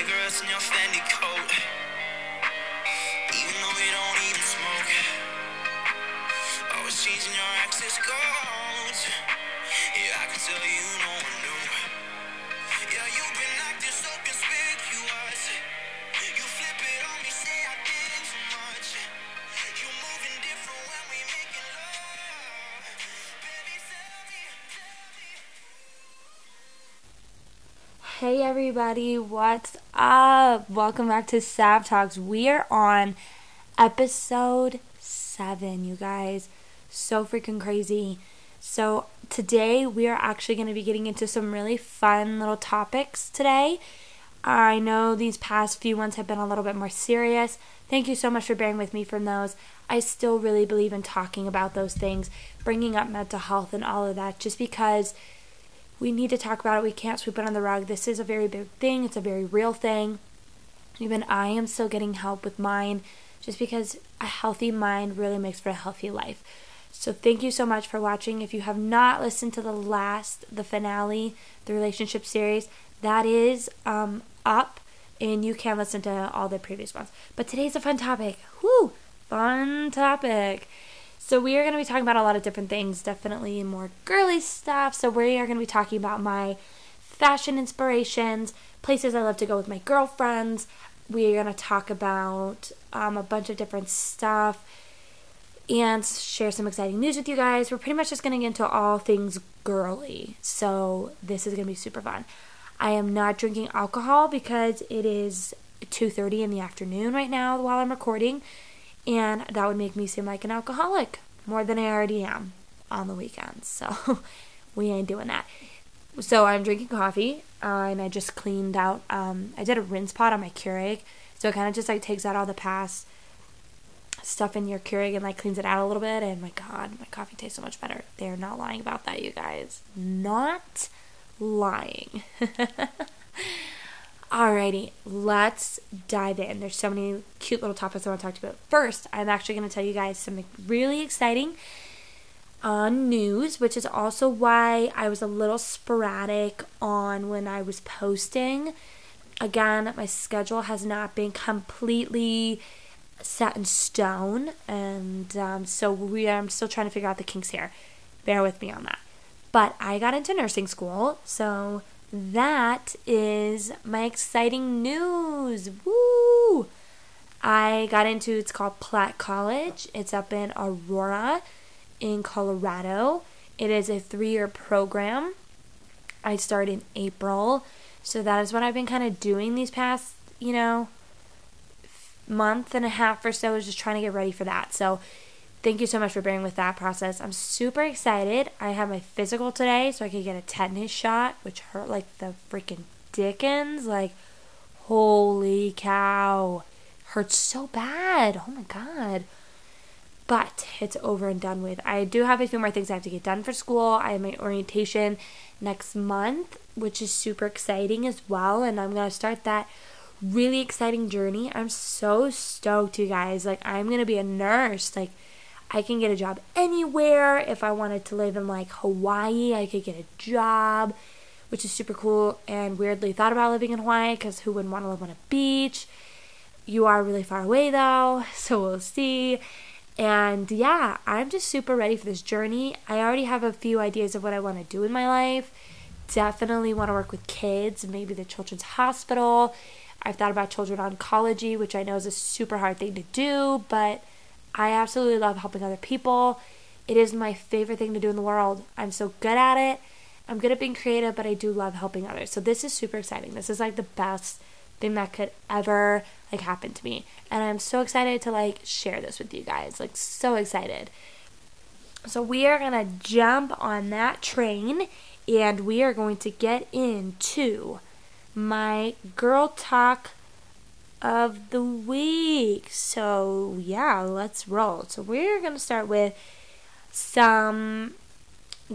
cigarettes in your Fendi coat. Even though you don't even smoke. Always changing your access codes. Hey everybody, what's up? Welcome back to Sav Talks. We are on episode 7, you guys. So freaking crazy. So, today we are actually going to be getting into some really fun little topics today. I know these past few ones have been a little bit more serious. Thank you so much for bearing with me from those. I still really believe in talking about those things, bringing up mental health and all of that, just because we need to talk about it. We can't sweep it on the rug. This is a very big thing, it's a very real thing. Even I am still getting help with mine just because a healthy mind really makes for a healthy life. So thank you so much for watching. If you have not listened to the last, the finale, the relationship series, that is um, up and you can listen to all the previous ones. But today's a fun topic. Whoo! Fun topic. So we are going to be talking about a lot of different things, definitely more girly stuff. So we are going to be talking about my fashion inspirations, places I love to go with my girlfriends. We are going to talk about um, a bunch of different stuff and share some exciting news with you guys. We're pretty much just going to get into all things girly. So this is going to be super fun. I am not drinking alcohol because it is 2:30 in the afternoon right now while I'm recording, and that would make me seem like an alcoholic more than I already am on the weekends. So we ain't doing that. So I'm drinking coffee, uh, and I just cleaned out. Um, I did a rinse pot on my Keurig, so it kind of just like takes out all the past stuff in your Keurig and like cleans it out a little bit. And my God, my coffee tastes so much better. They're not lying about that, you guys. Not lying. Alrighty, let's dive in. There's so many cute little topics I want to talk about. First, I'm actually going to tell you guys something really exciting on news, which is also why I was a little sporadic on when I was posting. Again, my schedule has not been completely set in stone, and um, so we I'm still trying to figure out the kinks here. Bear with me on that. But I got into nursing school, so that is my exciting news. Woo! I got into it's called Platt College. It's up in Aurora in Colorado. It is a 3-year program. I started in April. So that is what I've been kind of doing these past, you know, month and a half or so is just trying to get ready for that. So thank you so much for bearing with that process. I'm super excited. I have my physical today so I could get a tetanus shot, which hurt like the freaking dickens. Like, holy cow. Hurts so bad. Oh my god. But it's over and done with. I do have a few more things I have to get done for school. I have my orientation next month, which is super exciting as well. And I'm going to start that really exciting journey. I'm so stoked, you guys. Like, I'm going to be a nurse. Like, I can get a job anywhere. If I wanted to live in like Hawaii, I could get a job, which is super cool. And weirdly thought about living in Hawaii because who wouldn't want to live on a beach? You are really far away though, so we'll see. And yeah, I'm just super ready for this journey. I already have a few ideas of what I want to do in my life. Definitely want to work with kids, maybe the children's hospital. I've thought about children oncology, which I know is a super hard thing to do, but I absolutely love helping other people. It is my favorite thing to do in the world. I'm so good at it. I'm good at being creative, but I do love helping others. So this is super exciting. This is like the best thing that could ever like happen to me. And I'm so excited to like share this with you guys. Like so excited. So we are going to jump on that train and we are going to get into my girl talk of the week. So, yeah, let's roll. So, we're going to start with some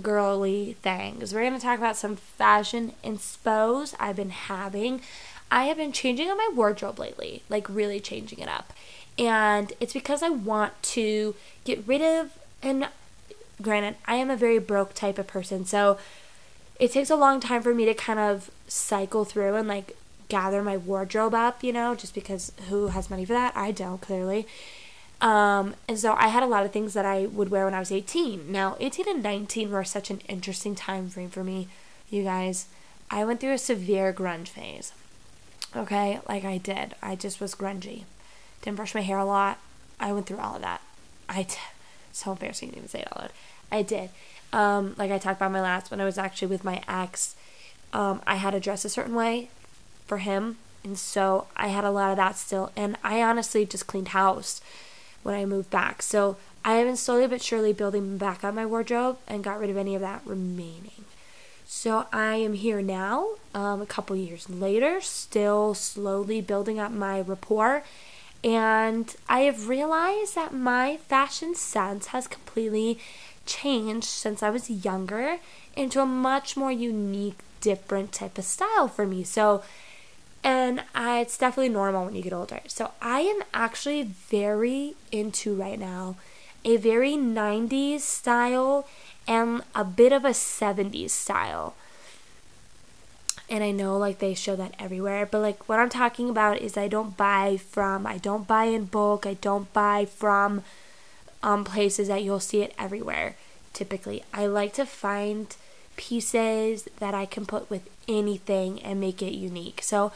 girly things. We're going to talk about some fashion inspos I've been having. I have been changing up my wardrobe lately, like really changing it up. And it's because I want to get rid of, and granted, I am a very broke type of person. So, it takes a long time for me to kind of cycle through and like gather my wardrobe up, you know, just because who has money for that? I don't, clearly. Um, and so I had a lot of things that I would wear when I was 18. Now, 18 and 19 were such an interesting time frame for me, you guys. I went through a severe grunge phase. Okay, like I did. I just was grungy. Didn't brush my hair a lot. I went through all of that. I so embarrassing to even say it out loud. I did. Um, like I talked about my last when I was actually with my ex. Um, I had to dress a certain way for him, and so I had a lot of that still. And I honestly just cleaned house when I moved back. So I have been slowly but surely building back up my wardrobe and got rid of any of that remaining. So I am here now, um, a couple years later, still slowly building up my rapport. And I have realized that my fashion sense has completely changed since I was younger into a much more unique, different type of style for me. So, and I, it's definitely normal when you get older. So, I am actually very into right now a very 90s style and a bit of a 70s style. And I know like they show that everywhere, but like what I'm talking about is I don't buy from, I don't buy in bulk, I don't buy from um, places that you'll see it everywhere typically. I like to find pieces that I can put with anything and make it unique. So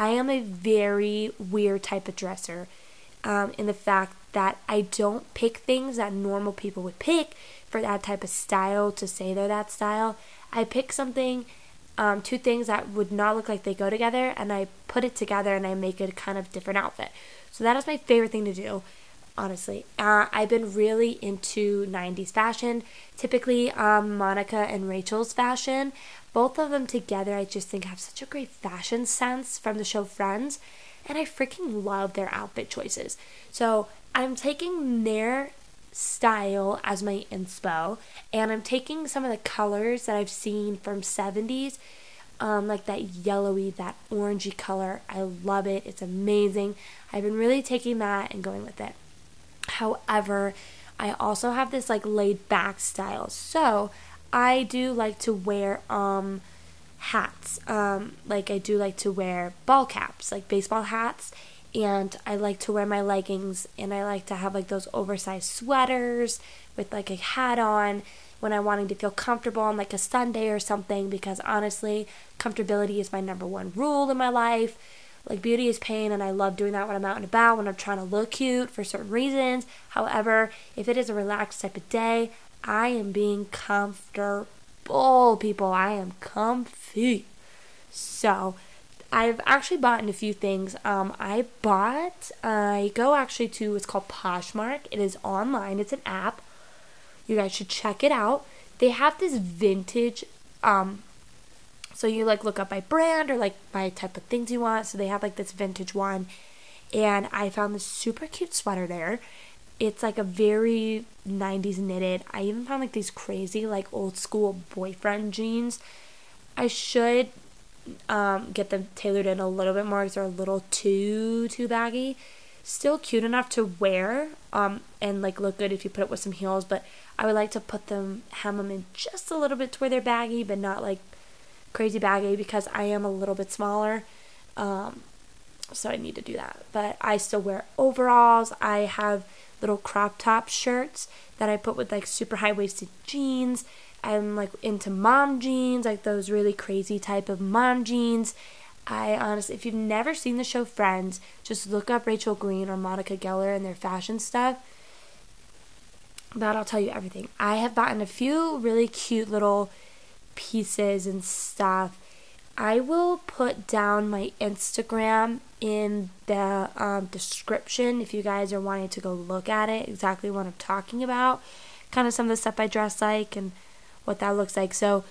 I am a very weird type of dresser um, in the fact that I don't pick things that normal people would pick for that type of style to say they're that style. I pick something, um, two things that would not look like they go together, and I put it together and I make it kind of different outfit. So that is my favorite thing to do, honestly. Uh, I've been really into 90s fashion, typically um, Monica and Rachel's fashion. Both of them together, I just think have such a great fashion sense from the show Friends, and I freaking love their outfit choices. So I'm taking their style as my inspo and I'm taking some of the colors that I've seen from 70s um, like that yellowy that orangey color. I love it. It's amazing. I've been really taking that and going with it. However I also have this like laid back style. So I do like to wear um hats um like I do like to wear ball caps like baseball hats and I like to wear my leggings and I like to have like those oversized sweaters with like a hat on when I'm wanting to feel comfortable on like a Sunday or something because honestly, comfortability is my number one rule in my life. Like beauty is pain and I love doing that when I'm out and about when I'm trying to look cute for certain reasons. However, if it is a relaxed type of day, I am being comfortable, people. I am comfy. So, I've actually bought in a few things. Um, I bought, I go actually to, it's called Poshmark. It is online, it's an app. You guys should check it out. They have this vintage, um, so you like look up by brand or like by type of things you want. So they have like this vintage one. And I found this super cute sweater there. It's like a very 90s knitted. I even found like these crazy, like old school boyfriend jeans. I should um, get them tailored in a little bit more because they're a little too too baggy. Still cute enough to wear um, and like look good if you put it with some heels, but I would like to put them hem them in just a little bit to where they're baggy, but not like crazy baggy because I am a little bit smaller. Um, so I need to do that. But I still wear overalls. I have little crop top shirts that I put with like super high waisted jeans. I'm like into mom jeans, like those really crazy type of mom jeans. I honestly, if you've never seen the show Friends, just look up Rachel Green or Monica Geller and their fashion stuff. That'll tell you everything. I have bought a few really cute little pieces and stuff. I will put down my Instagram in the um, description if you guys are wanting to go look at it, exactly what I'm talking about, kind of some of the stuff I dress like and what that looks like. So,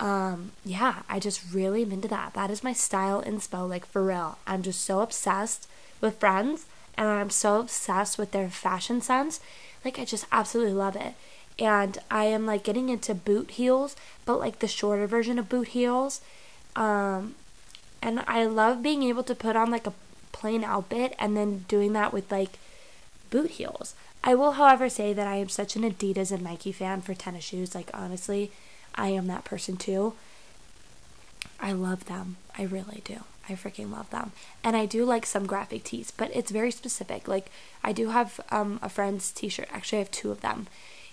um, yeah, I just really am into that. That is my style and inspo, like for real. I'm just so obsessed with friends and I'm so obsessed with their fashion sense. Like, I just absolutely love it. And I am like getting into boot heels, but like the shorter version of boot heels. Um, and I love being able to put on like a plain outfit and then doing that with like boot heels. I will, however, say that I am such an Adidas and Nike fan for tennis shoes. Like, honestly, I am that person too. I love them. I really do. I freaking love them. And I do like some graphic tees, but it's very specific. Like I do have um, a friend's t-shirt. Actually, I have two of them.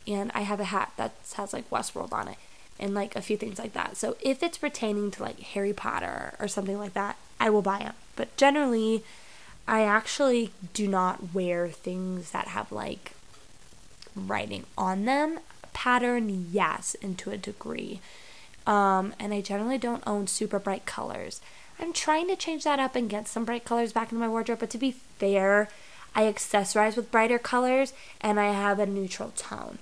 And I have a hat that has like Westworld on it and like a few things like that. So if it's pertaining to like Harry Potter or something like that, I will buy them. But generally, I actually do not wear things that have like writing on them. Pattern, yes, and to a degree. Um, and I generally don't own super bright colors. I'm trying to change that up and get some bright colors back into my wardrobe, but to be fair, I accessorize with brighter colors and I have a neutral tone.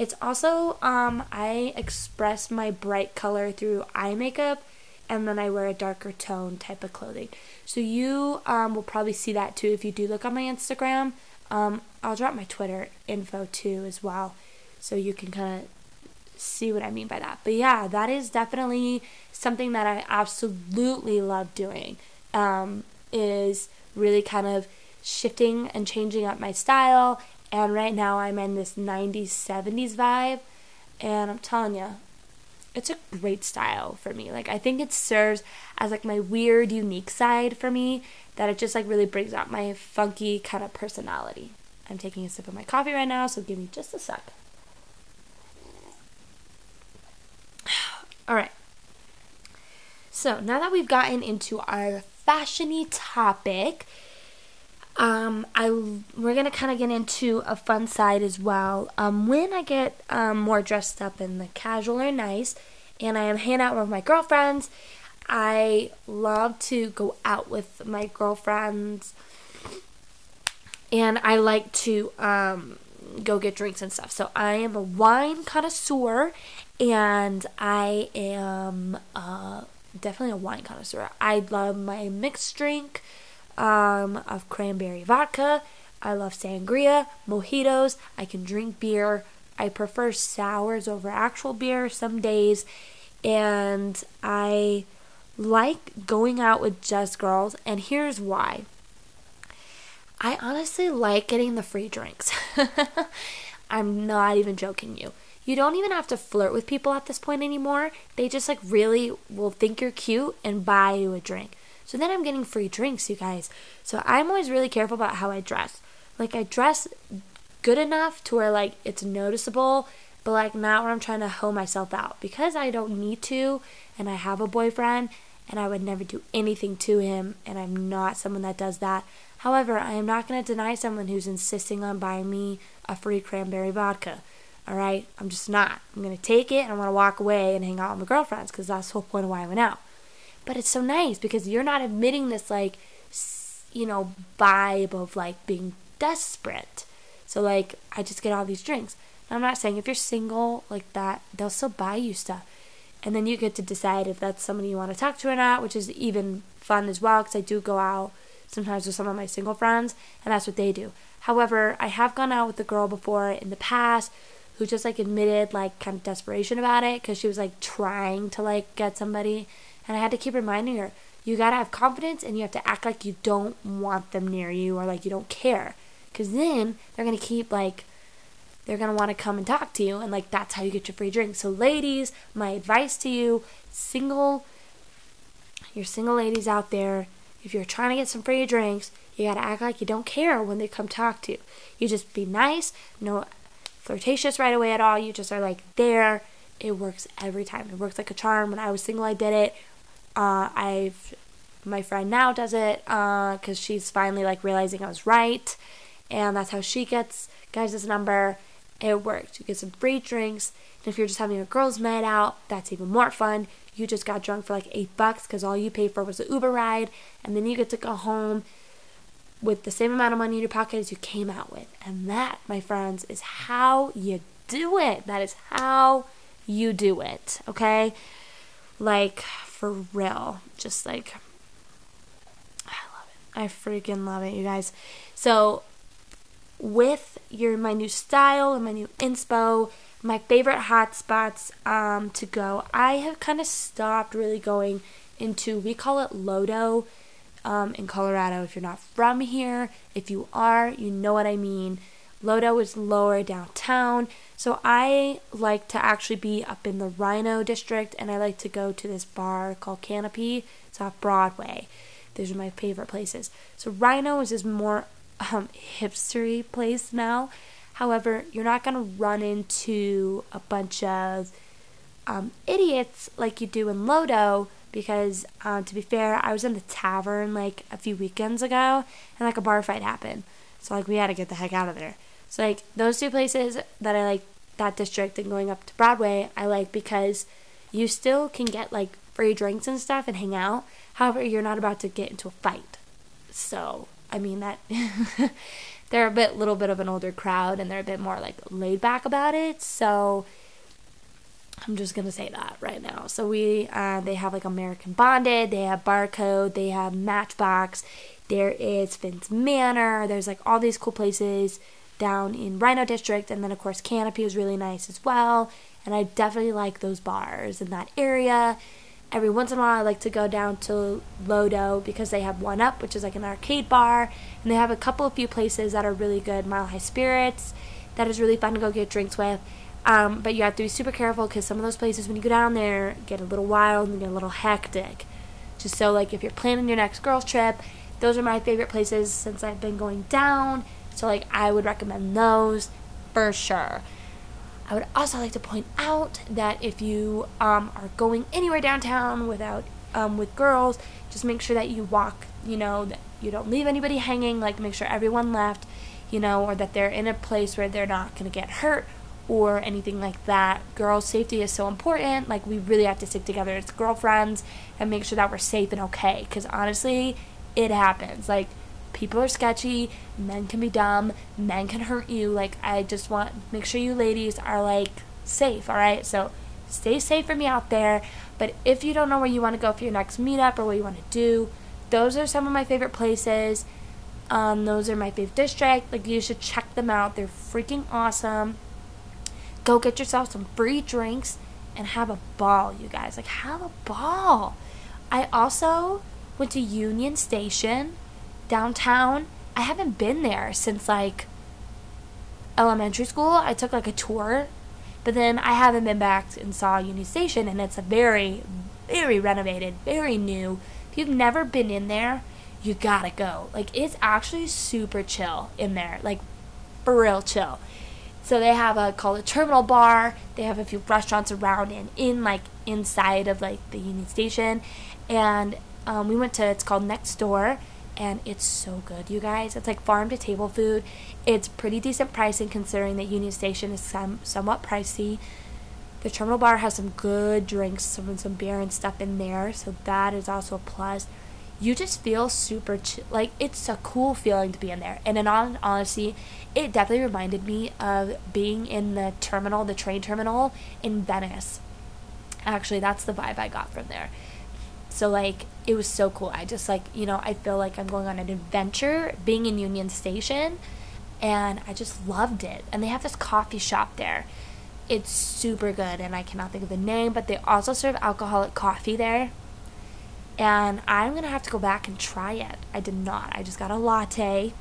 It's also, um, I express my bright color through eye makeup and then I wear a darker tone type of clothing. So you um, will probably see that too if you do look on my Instagram. Um, I'll drop my Twitter info too as well, so you can kind of see what I mean by that. But yeah, that is definitely something that I absolutely love doing. Um, is really kind of shifting and changing up my style. And right now I'm in this 90s, 70s vibe. And I'm telling you, it's a great style for me. Like I think it serves as like my weird, unique side for me that it just like really brings out my funky kind of personality. I'm taking a sip of my coffee right now, so give me just a sec. All right. So now that we've gotten into our fashiony topic, um, I we're gonna kind of get into a fun side as well. Um, when I get um, more dressed up in the casual or nice, and I am hanging out with my girlfriends, I love to go out with my girlfriends, and I like to um, go get drinks and stuff. So I am a wine connoisseur, and I am uh, definitely a wine connoisseur. I love my mixed drink um, of cranberry vodka. I love sangria, mojitos. I can drink beer. I prefer sours over actual beer some days. And I like going out with just girls. And here's why I honestly like getting the free drinks. I'm not even joking you. You don't even have to flirt with people at this point anymore. They just like really will think you're cute and buy you a drink. So then I'm getting free drinks, you guys. So I'm always really careful about how I dress. Like I dress good enough to where like it's noticeable, but like not where I'm trying to hoe myself out because I don't need to and I have a boyfriend and I would never do anything to him and I'm not someone that does that. However, I am not going to deny someone who's insisting on buying me a free cranberry vodka. All right? I'm just not. I'm going to take it and I'm going to walk away and hang out with my girlfriends because that's the whole point of why I went out. But it's so nice because you're not admitting this like you know vibe of like being desperate. So like I just get all these drinks. Now, I'm not saying if you're single like that, they'll still buy you stuff. And then you get to decide if that's somebody you want to talk to or not, which is even fun as well because I do go out sometimes with some of my single friends and that's what they do. However, I have gone out with a girl before in the past who just like admitted like kind of desperation about it because she was like trying to like get somebody and I had to keep reminding her, you gotta have confidence and you have to act like you don't want them near you or like you don't care. Because then they're gonna keep like, they're gonna wanna come and talk to you, and like that's how you get your free drink. So, ladies, my advice to you, single, your single ladies out there, if you're trying to get some free drinks, you gotta act like you don't care when they come talk to you. You just be nice, no flirtatious right away at all. You just are like there. It works every time. It works like a charm. When I was single, I did it. Uh, I've my friend now does it because uh, she's finally like realizing I was right, and that's how she gets guys' number. It worked. You get some free drinks, and if you're just having a girls' night out, that's even more fun. You just got drunk for like eight bucks because all you paid for was the Uber ride, and then you get to go home with the same amount of money in your pocket as you came out with. And that, my friends, is how you do it. That is how you do it. Okay? Like, for real. Just like I love it. I freaking love it, you guys. So with your my new style and my new inspo, my favorite hotspots um, to go, I have kind of stopped really going into we call it Lodo um, in Colorado. If you're not from here, if you are, you know what I mean. Lodo is lower downtown, So I like to actually be up in the RiNo district and I like to go to this bar called Canopy. It's off Broadway. Those are my favorite places. So RiNo is this more um, hipstery place now. However, you're not going to run into a bunch of um, idiots like you do in Lodo because, uh, to be fair, I was in the tavern like a few weekends ago and like a bar fight happened. So, like, we had to get the heck out of there. So, like, those two places that I like, that district and going up to Broadway, I like because you still can get like free drinks and stuff and hang out. However, you're not about to get into a fight. So, I mean, that. they're a bit little bit of an older crowd and they're a bit more like laid back about it so i'm just gonna say that right now so we uh, they have like american bonded they have barcode they have matchbox there is finn's manor there's like all these cool places down in RiNo district and then of course canopy is really nice as well and i definitely like those bars in that area every once in a while I like to go down to Lodo because they have One Up, which is like an arcade bar, and they have a couple of few places that are really good. Mile High Spirits, that is really fun to go get drinks with. Um, but you have to be super careful because some of those places, when you go down there, get a little wild and get a little hectic. Just so, like, if you're planning your next girls' trip, those are my favorite places since I've been going down. So, like, I would recommend those for sure. I would also like to point out that if you um, are going anywhere downtown without um, with girls, just make sure that you walk. You know that you don't leave anybody hanging. Like make sure everyone left. You know, or that they're in a place where they're not to get hurt or anything like that. Girls' safety is so important. Like we really have to stick together as girlfriends and make sure that we're safe and okay. Because honestly, it happens. Like people are sketchy, men can be dumb, men can hurt you. Like I just want make sure you ladies are like safe, all right? So stay safe for me out there. But if you don't know where you want to go for your next meetup or what you want to do, those are some of my favorite places. Um, those are my favorite district. Like you should check them out. They're freaking awesome. Go get yourself some free drinks and have a ball, you guys. Like have a ball. I also went to Union Station downtown. I haven't been there since like elementary school. I took like a tour, but then I haven't been back and saw Union Station, and it's a very, very renovated, very new. If you've never been in there, you gotta go. Like it's actually super chill in there, like for real chill. So they have a called a terminal bar. They have a few restaurants around and in like inside of like the Union Station, and um, we went to it's called Next Door and it's so good, you guys. It's like farm to table food. It's pretty decent pricing considering that Union Station is some, somewhat pricey. The terminal bar has some good drinks, some some beer and stuff in there, so that is also a plus. You just feel super ch- like it's a cool feeling to be in there. And in all honesty, it definitely reminded me of being in the terminal, the train terminal in Venice. Actually, that's the vibe I got from there. So like it was so cool. I just like, you know, I feel like I'm going on an adventure being in Union Station and I just loved it. And they have this coffee shop there. It's super good and I cannot think of the name, but they also serve alcoholic coffee there. And I'm going to have to go back and try it. I did not. I just got a latte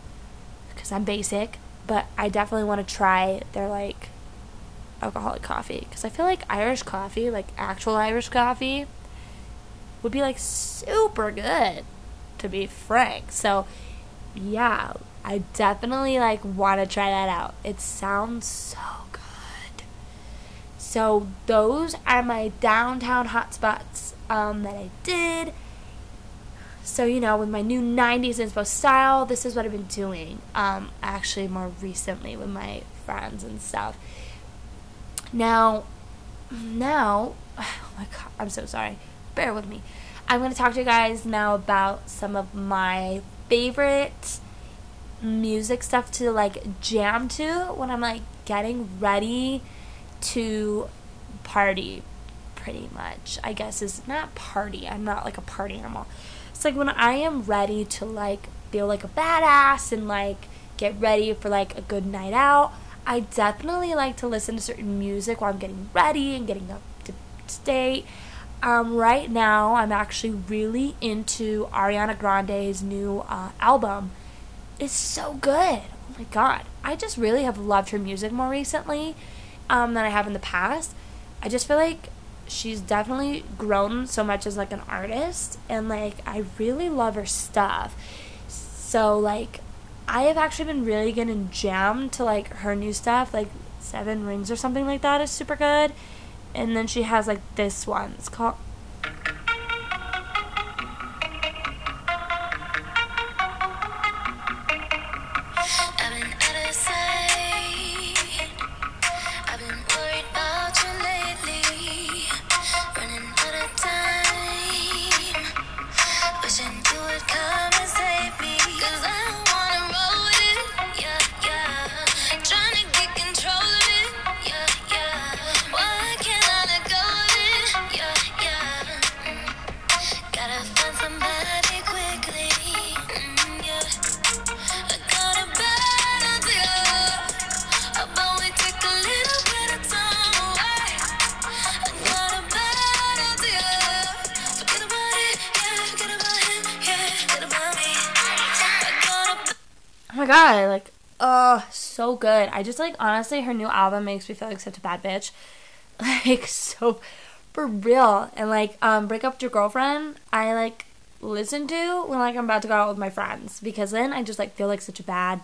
because I'm basic, but I definitely want to try their like alcoholic coffee because I feel like Irish coffee, like actual Irish coffee, would be like super good to be frank. So yeah, I definitely like want to try that out. It sounds so good. So those are my downtown hotspots um, that I did. So you know, with my new '90s inspo style, this is what I've been doing. Um, actually, more recently with my friends and stuff. Now, now, oh my god, I'm so sorry bear with me. I'm going to talk to you guys now about some of my favorite music stuff to like jam to when I'm like getting ready to party pretty much. I guess is not party. I'm not like a party animal. It's like when I am ready to like feel like a badass and like get ready for like a good night out. I definitely like to listen to certain music while I'm getting ready and getting up to state. Um, right now, I'm actually really into Ariana Grande's new uh, album. It's so good. Oh my god. I just really have loved her music more recently. um, than I have in the past. I just feel like she's definitely grown so much as like an artist and like I really love her stuff. So like I have actually been really getting jammed to like her new stuff, like Seven Rings or something like that is super good. And then she has like this one. It's called like, oh, so good. I just like honestly, her new album makes me feel like such a bad bitch. Like so for real. And like, um, break up with your girlfriend, I like listen to when like I'm about to go out with my friends because then I just like feel like such a bad,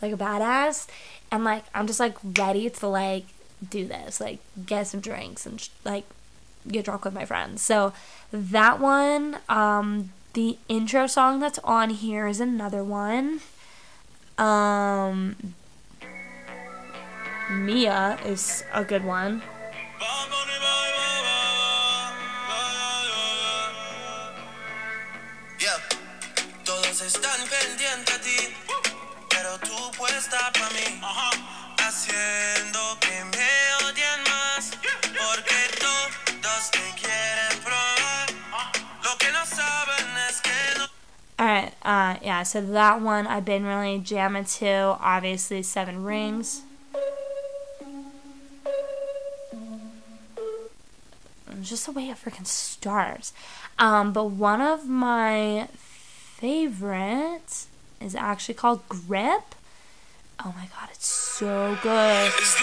like a badass, and like I'm just like ready to like do this, like get some drinks and like get drunk with my friends. So that one, um, the intro song that's on here is another one. Um, Mia is a good one. Están pendientes a ti, pero tú puesta para mí, haciendo que yeah, so that one I've been really jamming to. Obviously, Seven Rings. Just the way it freaking starts. Um, but one of my favorites is actually called Grip. Oh my god, it's so good. As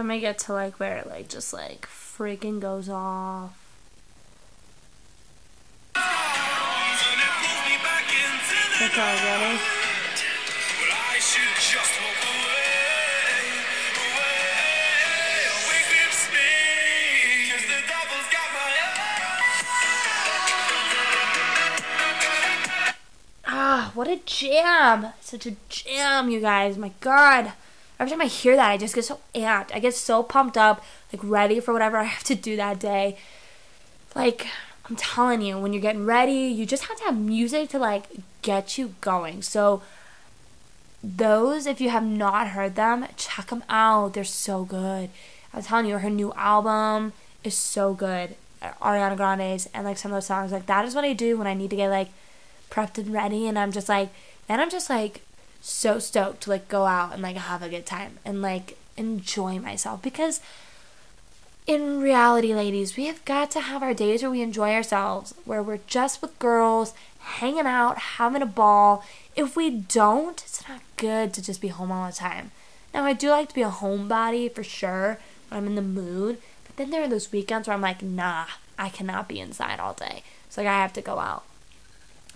Then we get to like where it like just like freaking goes off. Okay, ready? My Ah, what a jam! Such a jam, you guys. My God. Every time I hear that, I just get so amped. I get so pumped up, like ready for whatever I have to do that day. Like, I'm telling you, when you're getting ready, you just have to have music to like get you going. So, those, if you have not heard them, check them out. They're so good. I'm telling you, her new album is so good. Ariana Grande's and like some of those songs. Like, that is what I do when I need to get like prepped and ready and I'm just like then I'm just like so stoked to like go out and like have a good time and like enjoy myself because in reality ladies we have got to have our days where we enjoy ourselves where we're just with girls hanging out having a ball. If we don't it's not good to just be home all the time. Now I do like to be a homebody for sure when I'm in the mood but then there are those weekends where I'm like nah I cannot be inside all day. So like I have to go out.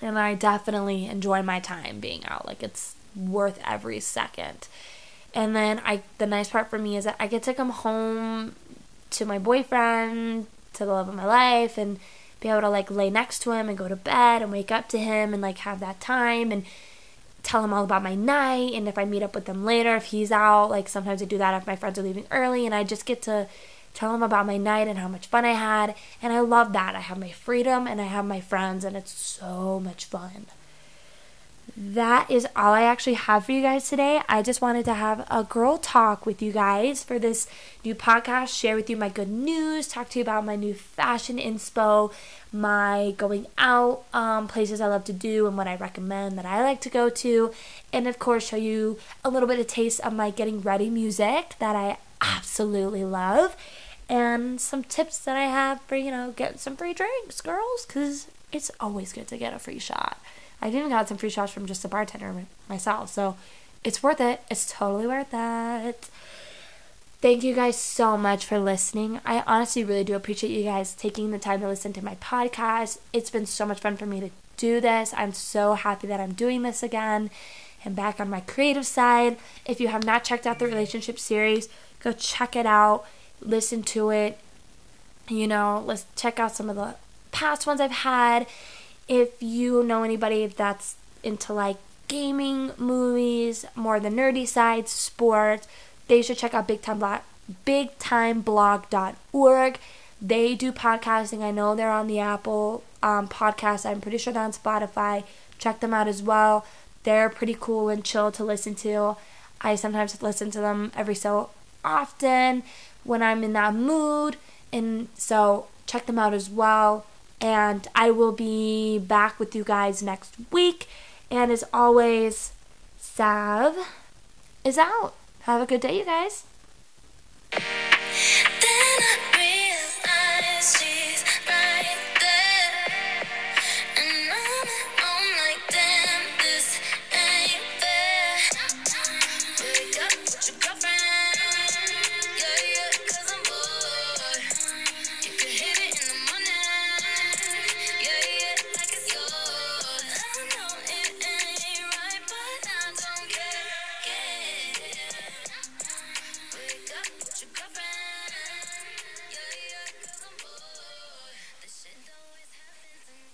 And I definitely enjoy my time being out. Like it's worth every second. And then I the nice part for me is that I get to come home to my boyfriend, to the love of my life and be able to like lay next to him and go to bed and wake up to him and like have that time and tell him all about my night. And if I meet up with him later if he's out like sometimes I do that if my friends are leaving early and I just get to tell him about my night and how much fun I had. And I love that. I have my freedom and I have my friends and it's so much fun that is all I actually have for you guys today. I just wanted to have a girl talk with you guys for this new podcast, share with you my good news, talk to you about my new fashion inspo, my going out um, places I love to do, and what I recommend that I like to go to, and of course, show you a little bit of taste of my getting ready music that I absolutely love, and some tips that I have for, you know, getting some free drinks, girls, because it's always good to get a free shot. I even got some free shots from just a bartender myself. So it's worth it. It's totally worth it. Thank you guys so much for listening. I honestly really do appreciate you guys taking the time to listen to my podcast. It's been so much fun for me to do this. I'm so happy that I'm doing this again and back on my creative side. If you have not checked out the relationship series, go check it out, listen to it. You know, let's check out some of the past ones I've had if you know anybody that's into like gaming, movies, more the nerdy side, sports, they should check out Big Time Blog, BigTimeBlog.org. They do podcasting. I know they're on the Apple um, podcast. I'm pretty sure they're on Spotify. Check them out as well. They're pretty cool and chill to listen to. I sometimes listen to them every so often when I'm in that mood. And so check them out as well. And I will be back with you guys next week. And as always, Sav is out. Have a good day, you guys.